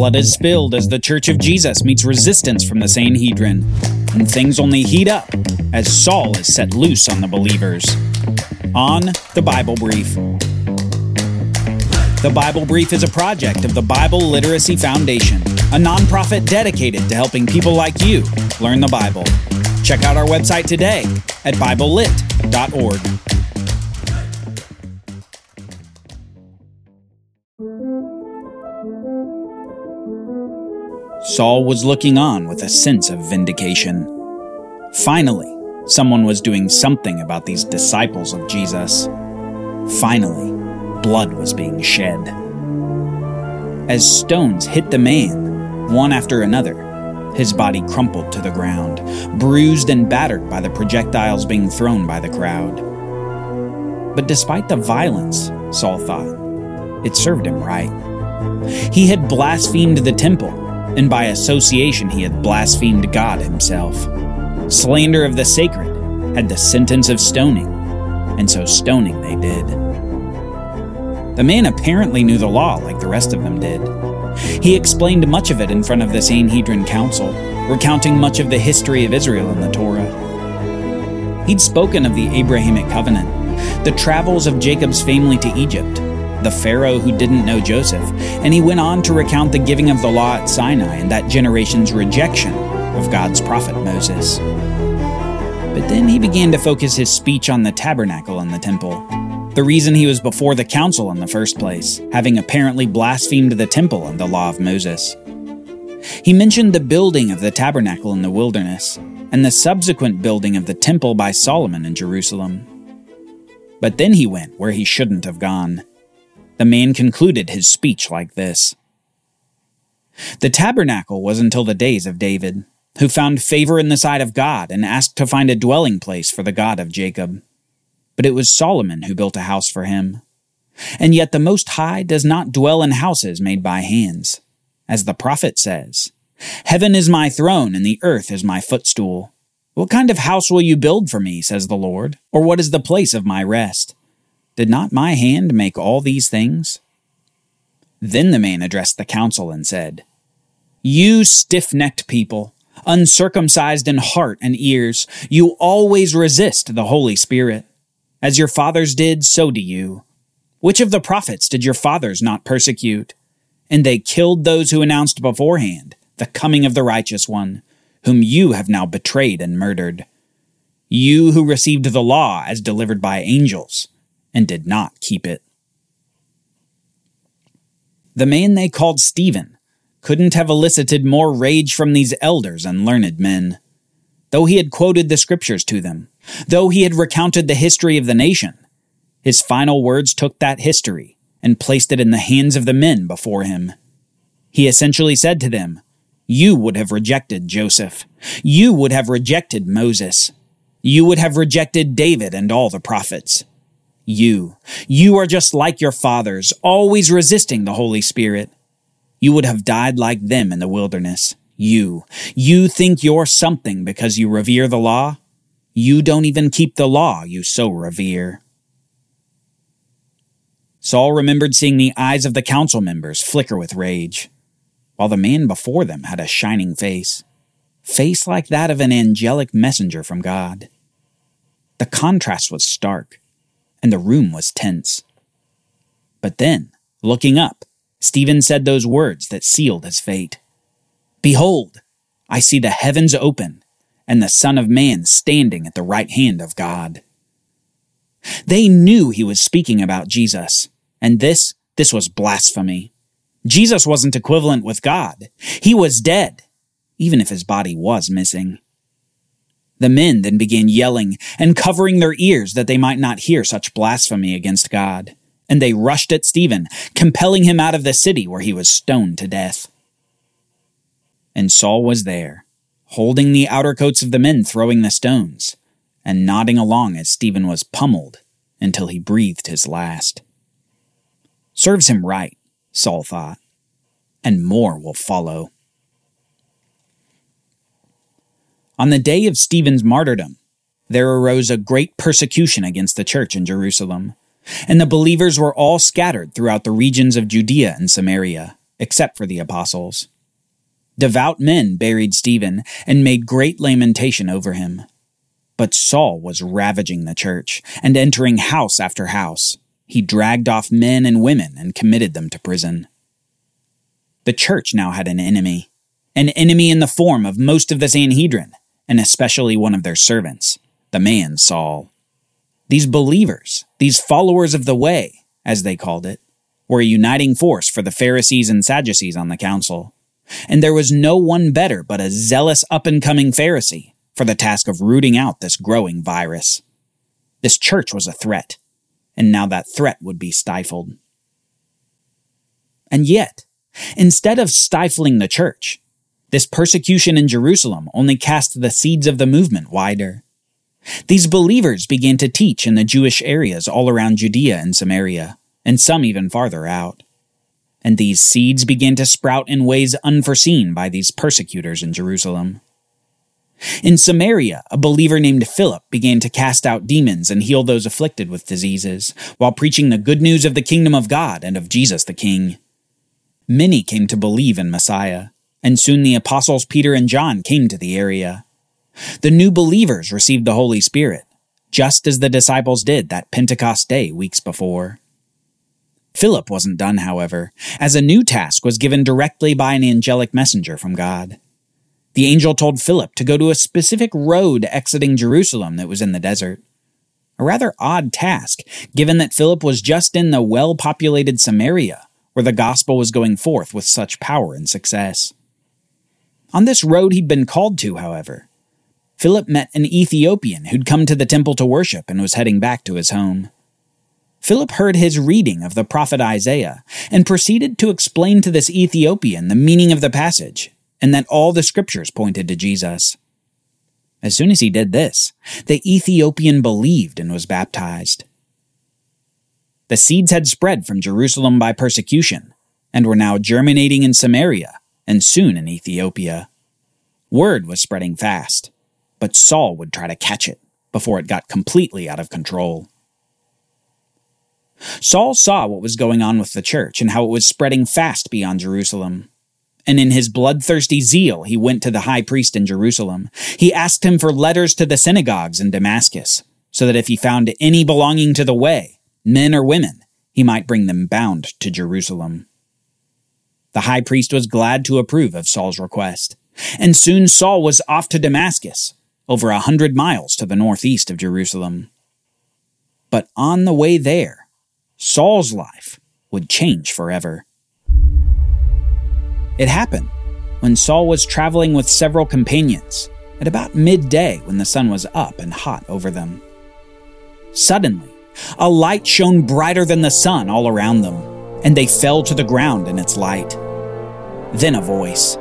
Blood is spilled as the Church of Jesus meets resistance from the Sanhedrin, and things only heat up as Saul is set loose on the believers. On the Bible Brief. The Bible Brief is a project of the Bible Literacy Foundation, a nonprofit dedicated to helping people like you learn the Bible. Check out our website today at BibleLit.org. Saul was looking on with a sense of vindication. Finally, someone was doing something about these disciples of Jesus. Finally, blood was being shed. As stones hit the man, one after another, his body crumpled to the ground, bruised and battered by the projectiles being thrown by the crowd. But despite the violence, Saul thought, it served him right. He had blasphemed the temple and by association he had blasphemed God himself. Slander of the sacred had the sentence of stoning, and so stoning they did. The man apparently knew the law like the rest of them did. He explained much of it in front of the Sanhedrin Council, recounting much of the history of Israel in the Torah. He'd spoken of the Abrahamic covenant, the travels of Jacob's family to Egypt, the Pharaoh who didn't know Joseph, and he went on to recount the giving of the law at Sinai and that generation's rejection of God's prophet Moses. But then he began to focus his speech on the tabernacle and the temple. The reason he was before the council in the first place, having apparently blasphemed the temple and the law of Moses. He mentioned the building of the tabernacle in the wilderness and the subsequent building of the temple by Solomon in Jerusalem. But then he went where he shouldn't have gone. The man concluded his speech like this The tabernacle was until the days of David, who found favor in the sight of God and asked to find a dwelling place for the God of Jacob. But it was Solomon who built a house for him. And yet the Most High does not dwell in houses made by hands. As the prophet says, Heaven is my throne and the earth is my footstool. What kind of house will you build for me, says the Lord? Or what is the place of my rest? Did not my hand make all these things? Then the man addressed the council and said, You stiff necked people, uncircumcised in heart and ears, you always resist the Holy Spirit. As your fathers did, so do you. Which of the prophets did your fathers not persecute? And they killed those who announced beforehand the coming of the righteous one, whom you have now betrayed and murdered. You who received the law as delivered by angels and did not keep it. The man they called Stephen couldn't have elicited more rage from these elders and learned men. Though he had quoted the scriptures to them, though he had recounted the history of the nation, his final words took that history and placed it in the hands of the men before him. He essentially said to them, You would have rejected Joseph. You would have rejected Moses. You would have rejected David and all the prophets. You. You are just like your fathers, always resisting the Holy Spirit. You would have died like them in the wilderness. You. You think you're something because you revere the law? You don't even keep the law you so revere. Saul remembered seeing the eyes of the council members flicker with rage, while the man before them had a shining face, face like that of an angelic messenger from God. The contrast was stark and the room was tense. But then, looking up, Stephen said those words that sealed his fate Behold, I see the heavens open, and the Son of Man standing at the right hand of God. They knew he was speaking about Jesus, and this, this was blasphemy. Jesus wasn't equivalent with God. He was dead, even if his body was missing. The men then began yelling and covering their ears that they might not hear such blasphemy against God. And they rushed at Stephen, compelling him out of the city where he was stoned to death. And Saul was there, holding the outer coats of the men throwing the stones, and nodding along as Stephen was pummeled until he breathed his last. Serves him right, Saul thought, and more will follow. On the day of Stephen's martyrdom, there arose a great persecution against the church in Jerusalem, and the believers were all scattered throughout the regions of Judea and Samaria, except for the apostles. Devout men buried Stephen and made great lamentation over him. But Saul was ravaging the church and entering house after house. He dragged off men and women and committed them to prison. The church now had an enemy, an enemy in the form of most of the Sanhedrin, and especially one of their servants, the man Saul. These believers, these followers of the way, as they called it, were a uniting force for the Pharisees and Sadducees on the council and there was no one better but a zealous up and coming Pharisee for the task of rooting out this growing virus. This church was a threat, and now that threat would be stifled. And yet, instead of stifling the church, this persecution in Jerusalem only cast the seeds of the movement wider. These believers began to teach in the Jewish areas all around Judea and Samaria, and some even farther out and these seeds began to sprout in ways unforeseen by these persecutors in Jerusalem. In Samaria, a believer named Philip began to cast out demons and heal those afflicted with diseases, while preaching the good news of the kingdom of God and of Jesus the King. Many came to believe in Messiah, and soon the apostles Peter and John came to the area. The new believers received the Holy Spirit, just as the disciples did that Pentecost day weeks before. Philip wasn't done, however, as a new task was given directly by an angelic messenger from God. The angel told Philip to go to a specific road exiting Jerusalem that was in the desert. A rather odd task, given that Philip was just in the well populated Samaria, where the gospel was going forth with such power and success. On this road he'd been called to, however, Philip met an Ethiopian who'd come to the temple to worship and was heading back to his home. Philip heard his reading of the prophet Isaiah and proceeded to explain to this Ethiopian the meaning of the passage and that all the scriptures pointed to Jesus. As soon as he did this, the Ethiopian believed and was baptized. The seeds had spread from Jerusalem by persecution and were now germinating in Samaria and soon in Ethiopia. Word was spreading fast, but Saul would try to catch it before it got completely out of control. Saul saw what was going on with the church and how it was spreading fast beyond Jerusalem. And in his bloodthirsty zeal, he went to the high priest in Jerusalem. He asked him for letters to the synagogues in Damascus, so that if he found any belonging to the way, men or women, he might bring them bound to Jerusalem. The high priest was glad to approve of Saul's request, and soon Saul was off to Damascus, over a hundred miles to the northeast of Jerusalem. But on the way there, Saul's life would change forever. It happened when Saul was traveling with several companions at about midday when the sun was up and hot over them. Suddenly, a light shone brighter than the sun all around them, and they fell to the ground in its light. Then a voice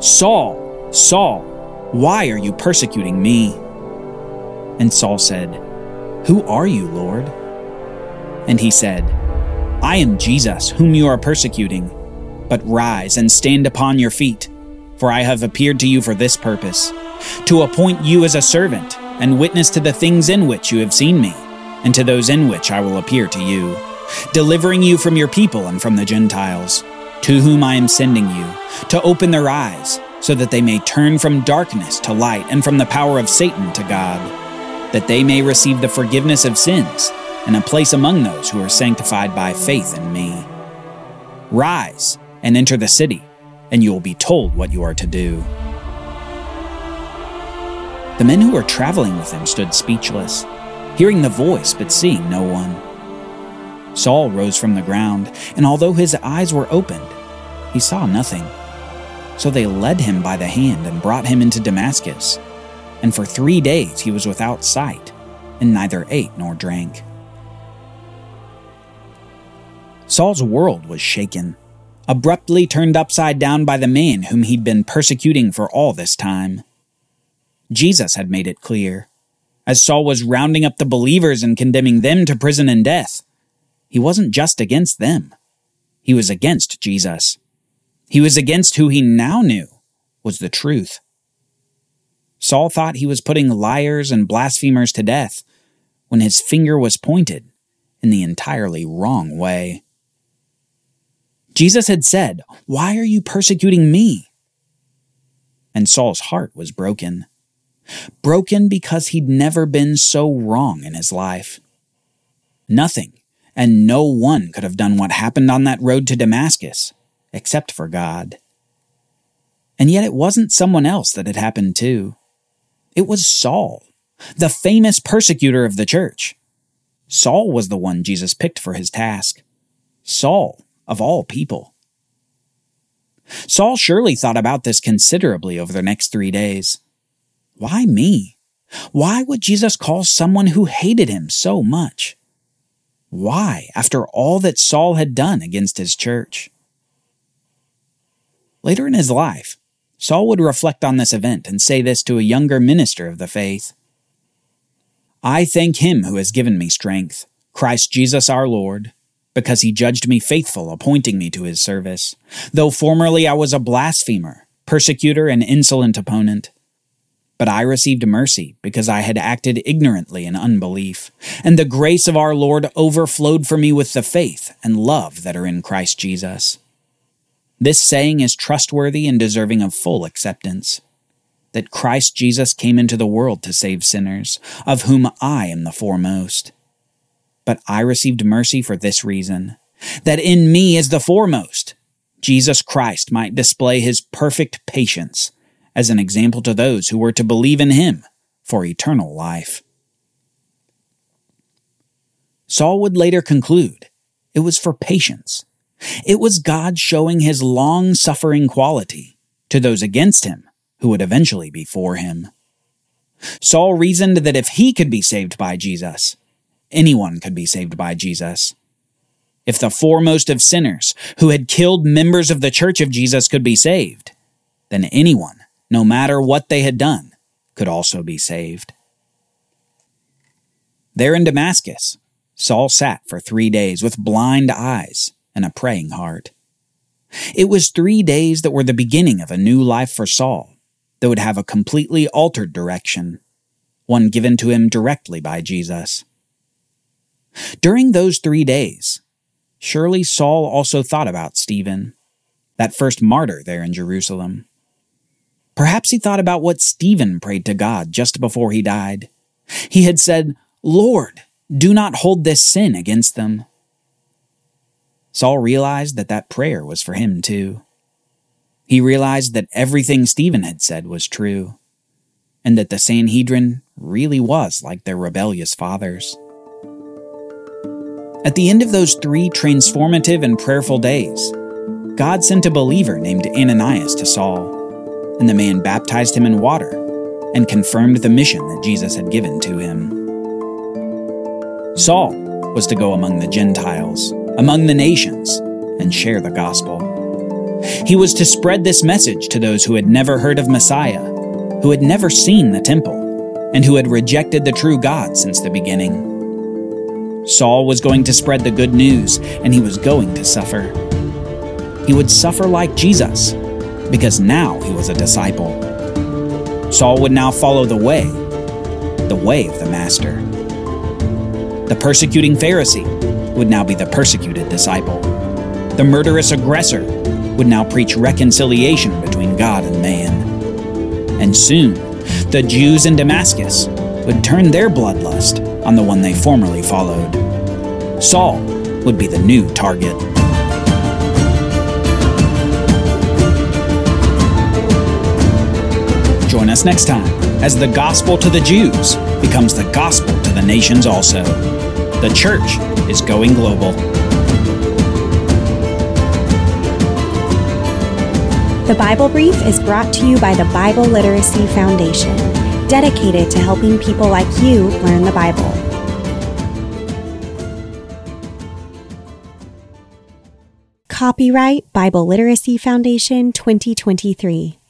Saul, Saul, why are you persecuting me? And Saul said, Who are you, Lord? And he said, I am Jesus, whom you are persecuting. But rise and stand upon your feet, for I have appeared to you for this purpose to appoint you as a servant and witness to the things in which you have seen me, and to those in which I will appear to you, delivering you from your people and from the Gentiles, to whom I am sending you, to open their eyes, so that they may turn from darkness to light and from the power of Satan to God, that they may receive the forgiveness of sins and a place among those who are sanctified by faith in me. Rise and enter the city, and you will be told what you are to do. The men who were traveling with him stood speechless, hearing the voice but seeing no one. Saul rose from the ground, and although his eyes were opened, he saw nothing. So they led him by the hand and brought him into Damascus. And for three days he was without sight, and neither ate nor drank. Saul's world was shaken, abruptly turned upside down by the man whom he'd been persecuting for all this time. Jesus had made it clear. As Saul was rounding up the believers and condemning them to prison and death, he wasn't just against them. He was against Jesus. He was against who he now knew was the truth. Saul thought he was putting liars and blasphemers to death when his finger was pointed in the entirely wrong way. Jesus had said, Why are you persecuting me? And Saul's heart was broken. Broken because he'd never been so wrong in his life. Nothing and no one could have done what happened on that road to Damascus, except for God. And yet it wasn't someone else that had happened to. It was Saul, the famous persecutor of the church. Saul was the one Jesus picked for his task. Saul, of all people. Saul surely thought about this considerably over the next three days. Why me? Why would Jesus call someone who hated him so much? Why, after all that Saul had done against his church? Later in his life, Saul would reflect on this event and say this to a younger minister of the faith I thank him who has given me strength, Christ Jesus our Lord, because he judged me faithful, appointing me to his service. Though formerly I was a blasphemer, persecutor, and insolent opponent, but I received mercy because I had acted ignorantly in unbelief, and the grace of our Lord overflowed for me with the faith and love that are in Christ Jesus. This saying is trustworthy and deserving of full acceptance that Christ Jesus came into the world to save sinners, of whom I am the foremost. But I received mercy for this reason that in me is the foremost, Jesus Christ might display his perfect patience as an example to those who were to believe in him for eternal life. Saul would later conclude it was for patience. It was God showing his long suffering quality to those against him who would eventually be for him. Saul reasoned that if he could be saved by Jesus, anyone could be saved by Jesus. If the foremost of sinners who had killed members of the church of Jesus could be saved, then anyone no matter what they had done, could also be saved. There in Damascus, Saul sat for three days with blind eyes and a praying heart. It was three days that were the beginning of a new life for Saul that would have a completely altered direction, one given to him directly by Jesus. During those three days, surely Saul also thought about Stephen, that first martyr there in Jerusalem. Perhaps he thought about what Stephen prayed to God just before he died. He had said, Lord, do not hold this sin against them. Saul realized that that prayer was for him too. He realized that everything Stephen had said was true, and that the Sanhedrin really was like their rebellious fathers. At the end of those three transformative and prayerful days, God sent a believer named Ananias to Saul and the man baptized him in water and confirmed the mission that Jesus had given to him. Saul was to go among the Gentiles, among the nations, and share the gospel. He was to spread this message to those who had never heard of Messiah, who had never seen the temple, and who had rejected the true God since the beginning. Saul was going to spread the good news, and he was going to suffer. He would suffer like Jesus, because now he was a disciple. Saul would now follow the way, the way of the Master. The persecuting Pharisee would now be the persecuted disciple. The murderous aggressor would now preach reconciliation between God and man. And soon, the Jews in Damascus would turn their bloodlust on the one they formerly followed. Saul would be the new target. Join us next time as the gospel to the Jews becomes the gospel to the nations also. The church is going global. The Bible Brief is brought to you by the Bible Literacy Foundation, dedicated to helping people like you learn the Bible. Copyright Bible Literacy Foundation 2023.